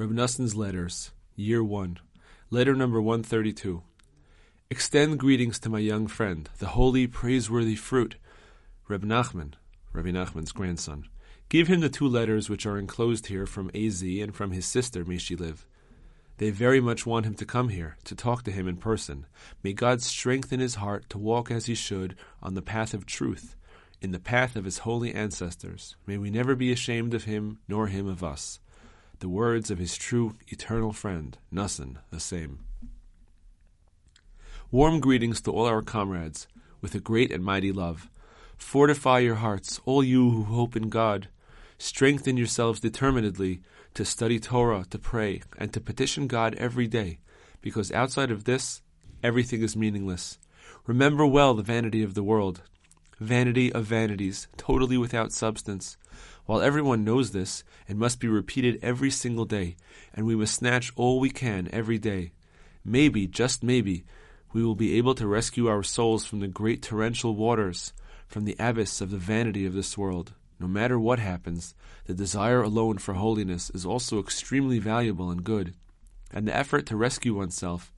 Reb Noson's Letters, Year 1, Letter number 132. Extend greetings to my young friend, the holy, praiseworthy fruit, Reb Nachman, Rabbi Nachman's grandson. Give him the two letters which are enclosed here from AZ and from his sister, may she live. They very much want him to come here, to talk to him in person. May God strengthen his heart to walk as he should on the path of truth, in the path of his holy ancestors. May we never be ashamed of him, nor him of us. The words of his true, eternal friend, the same. Warm greetings to all our comrades, with a great and mighty love. Fortify your hearts, all you who hope in God. Strengthen yourselves determinedly to study Torah, to pray, and to petition God every day, because outside of this, everything is meaningless. Remember well the vanity of the world, vanity of vanities, totally without substance. While everyone knows this, it must be repeated every single day, and we must snatch all we can every day. Maybe, just maybe, we will be able to rescue our souls from the great torrential waters, from the abyss of the vanity of this world. No matter what happens, the desire alone for holiness is also extremely valuable and good, and the effort to rescue oneself,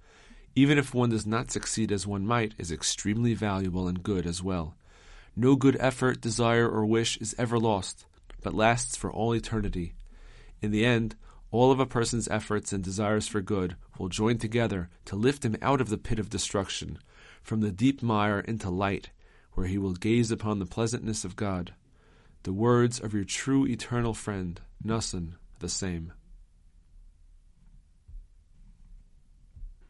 even if one does not succeed as one might, is extremely valuable and good as well. No good effort, desire, or wish is ever lost, but lasts for all eternity. In the end, all of a person's efforts and desires for good will join together to lift him out of the pit of destruction, from the deep mire into light, where he will gaze upon the pleasantness of God. The words of your true eternal friend, Noson, the same.